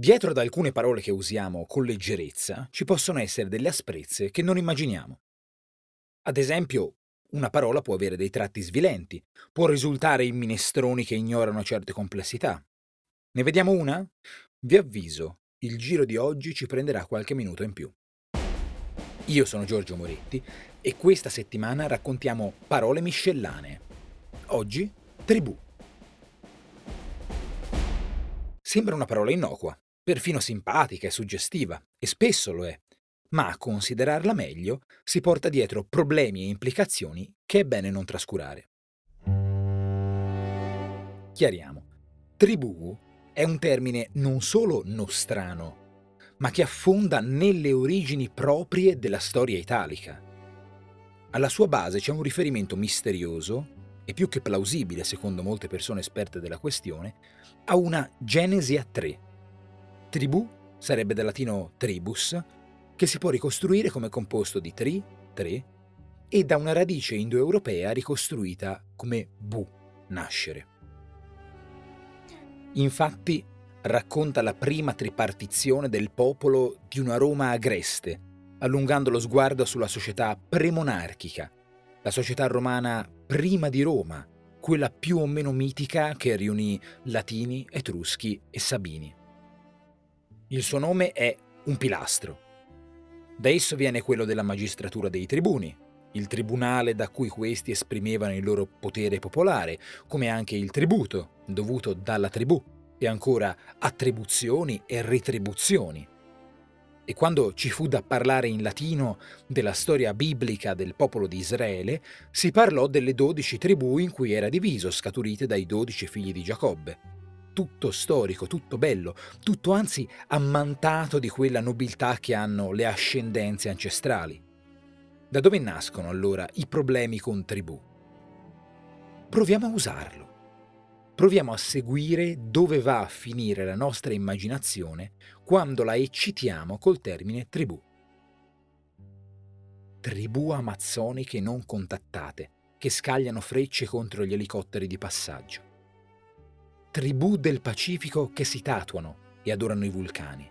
Dietro ad alcune parole che usiamo con leggerezza ci possono essere delle asprezze che non immaginiamo. Ad esempio, una parola può avere dei tratti svilenti, può risultare in minestroni che ignorano certe complessità. Ne vediamo una? Vi avviso, il giro di oggi ci prenderà qualche minuto in più. Io sono Giorgio Moretti e questa settimana raccontiamo parole miscellanee. Oggi, tribù. Sembra una parola innocua, perfino simpatica e suggestiva, e spesso lo è, ma a considerarla meglio si porta dietro problemi e implicazioni che è bene non trascurare. Chiariamo. Tribù è un termine non solo nostrano, ma che affonda nelle origini proprie della storia italica. Alla sua base c'è un riferimento misterioso e più che plausibile, secondo molte persone esperte della questione, a una genesi a tre. Tribù sarebbe dal latino tribus, che si può ricostruire come composto di tri, tre, e da una radice indoeuropea ricostruita come bu, nascere. Infatti racconta la prima tripartizione del popolo di una Roma agreste, allungando lo sguardo sulla società premonarchica, la società romana prima di Roma, quella più o meno mitica che riunì Latini, Etruschi e Sabini. Il suo nome è un pilastro. Da esso viene quello della magistratura dei tribuni, il tribunale da cui questi esprimevano il loro potere popolare, come anche il tributo, dovuto dalla tribù, e ancora attribuzioni e retribuzioni. E quando ci fu da parlare in latino della storia biblica del popolo di Israele, si parlò delle dodici tribù in cui era diviso, scaturite dai dodici figli di Giacobbe tutto storico, tutto bello, tutto anzi ammantato di quella nobiltà che hanno le ascendenze ancestrali. Da dove nascono allora i problemi con tribù? Proviamo a usarlo. Proviamo a seguire dove va a finire la nostra immaginazione quando la eccitiamo col termine tribù. Tribù amazzoniche non contattate che scagliano frecce contro gli elicotteri di passaggio tribù del Pacifico che si tatuano e adorano i vulcani.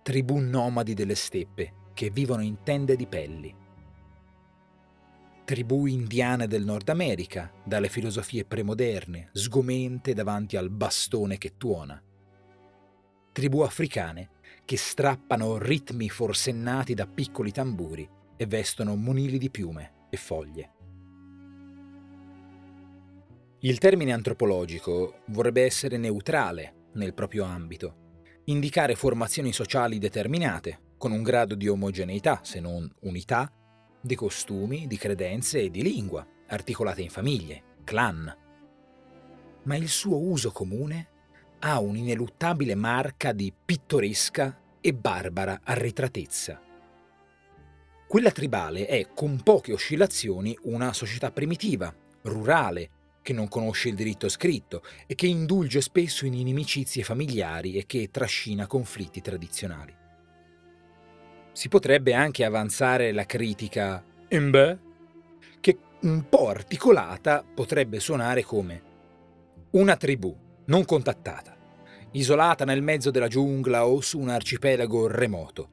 Tribù nomadi delle steppe che vivono in tende di pelli. Tribù indiane del Nord America, dalle filosofie premoderne, sgomente davanti al bastone che tuona. Tribù africane che strappano ritmi forsennati da piccoli tamburi e vestono monili di piume e foglie. Il termine antropologico vorrebbe essere neutrale nel proprio ambito, indicare formazioni sociali determinate, con un grado di omogeneità, se non unità, di costumi, di credenze e di lingua, articolate in famiglie, clan. Ma il suo uso comune ha un'ineluttabile marca di pittoresca e barbara arretratezza. Quella tribale è, con poche oscillazioni, una società primitiva, rurale, che non conosce il diritto scritto e che indulge spesso in inimicizie familiari e che trascina conflitti tradizionali. Si potrebbe anche avanzare la critica Embe, che un po' articolata potrebbe suonare come una tribù non contattata, isolata nel mezzo della giungla o su un arcipelago remoto,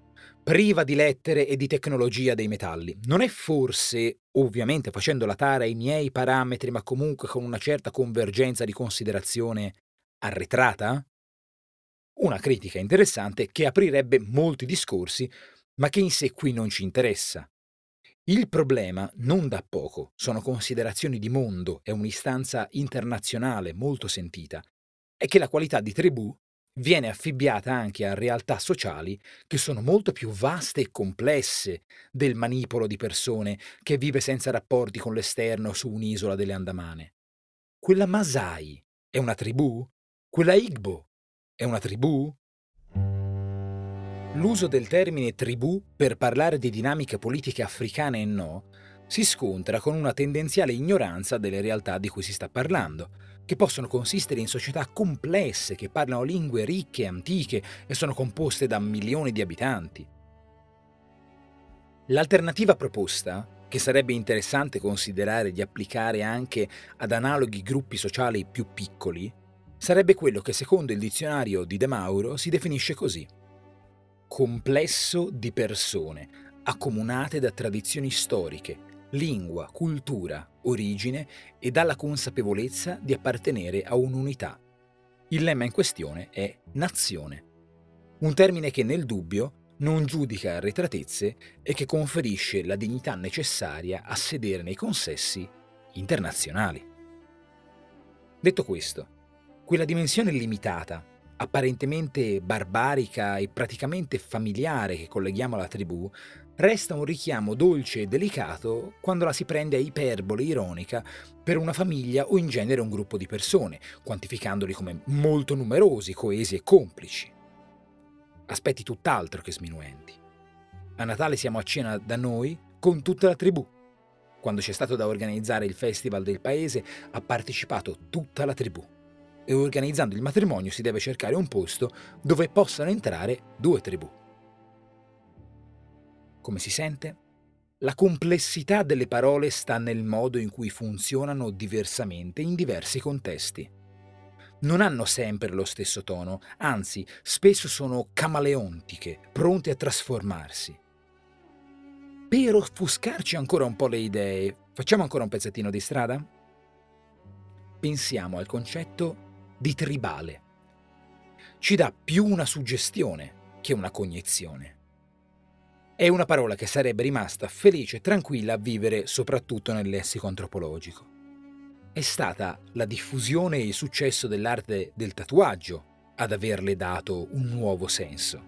priva di lettere e di tecnologia dei metalli. Non è forse, ovviamente facendo la tara ai miei parametri, ma comunque con una certa convergenza di considerazione, arretrata? Una critica interessante che aprirebbe molti discorsi, ma che in sé qui non ci interessa. Il problema, non da poco, sono considerazioni di mondo e un'istanza internazionale molto sentita, è che la qualità di tribù viene affibbiata anche a realtà sociali che sono molto più vaste e complesse del manipolo di persone che vive senza rapporti con l'esterno su un'isola delle Andamane. Quella Masai è una tribù? Quella Igbo è una tribù? L'uso del termine tribù per parlare di dinamiche politiche africane e no si scontra con una tendenziale ignoranza delle realtà di cui si sta parlando che possono consistere in società complesse che parlano lingue ricche e antiche e sono composte da milioni di abitanti. L'alternativa proposta, che sarebbe interessante considerare di applicare anche ad analoghi gruppi sociali più piccoli, sarebbe quello che secondo il dizionario di De Mauro si definisce così. Complesso di persone, accomunate da tradizioni storiche, lingua, cultura, origine e dalla consapevolezza di appartenere a un'unità. Il lemma in questione è nazione, un termine che nel dubbio non giudica arretratezze e che conferisce la dignità necessaria a sedere nei consessi internazionali. Detto questo, quella dimensione limitata, apparentemente barbarica e praticamente familiare che colleghiamo alla tribù, resta un richiamo dolce e delicato quando la si prende a iperbole ironica per una famiglia o in genere un gruppo di persone, quantificandoli come molto numerosi, coesi e complici aspetti tutt'altro che sminuenti. A Natale siamo a cena da noi con tutta la tribù. Quando c'è stato da organizzare il festival del paese ha partecipato tutta la tribù. E organizzando il matrimonio si deve cercare un posto dove possano entrare due tribù. Come si sente? La complessità delle parole sta nel modo in cui funzionano diversamente in diversi contesti non hanno sempre lo stesso tono, anzi spesso sono camaleontiche, pronte a trasformarsi. Per offuscarci ancora un po' le idee, facciamo ancora un pezzettino di strada? Pensiamo al concetto di tribale. Ci dà più una suggestione che una cognizione. È una parola che sarebbe rimasta felice e tranquilla a vivere soprattutto nel lessico antropologico è stata la diffusione e il successo dell'arte del tatuaggio ad averle dato un nuovo senso.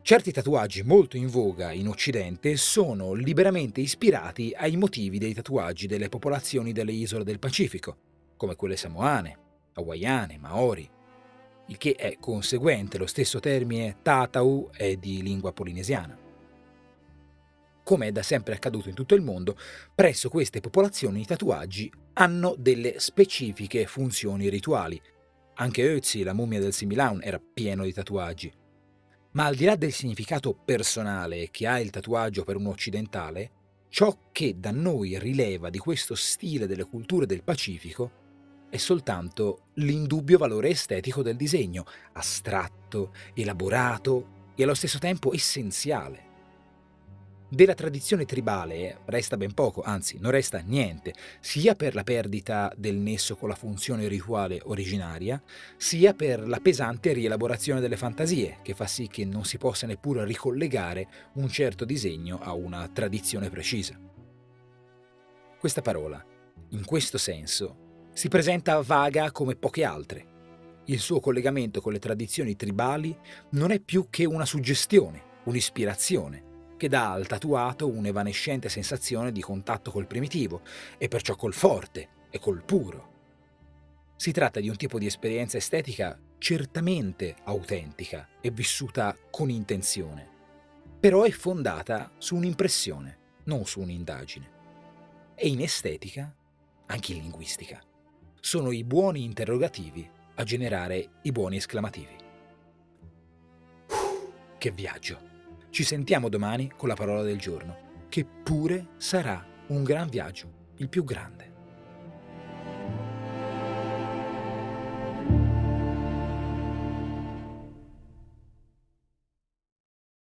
Certi tatuaggi molto in voga in Occidente sono liberamente ispirati ai motivi dei tatuaggi delle popolazioni delle isole del Pacifico, come quelle samoane, hawaiane, maori, il che è conseguente, lo stesso termine tatau è di lingua polinesiana come è da sempre accaduto in tutto il mondo, presso queste popolazioni i tatuaggi hanno delle specifiche funzioni rituali. Anche Ötzi, la mummia del Similaun, era pieno di tatuaggi. Ma al di là del significato personale che ha il tatuaggio per un occidentale, ciò che da noi rileva di questo stile delle culture del Pacifico è soltanto l'indubbio valore estetico del disegno, astratto, elaborato e allo stesso tempo essenziale. Della tradizione tribale resta ben poco, anzi non resta niente, sia per la perdita del nesso con la funzione rituale originaria, sia per la pesante rielaborazione delle fantasie, che fa sì che non si possa neppure ricollegare un certo disegno a una tradizione precisa. Questa parola, in questo senso, si presenta vaga come poche altre. Il suo collegamento con le tradizioni tribali non è più che una suggestione, un'ispirazione, che dà al tatuato un'evanescente sensazione di contatto col primitivo e perciò col forte e col puro. Si tratta di un tipo di esperienza estetica certamente autentica e vissuta con intenzione, però è fondata su un'impressione, non su un'indagine. E in estetica, anche in linguistica, sono i buoni interrogativi a generare i buoni esclamativi. Che viaggio! Ci sentiamo domani con la parola del giorno, che pure sarà un gran viaggio, il più grande.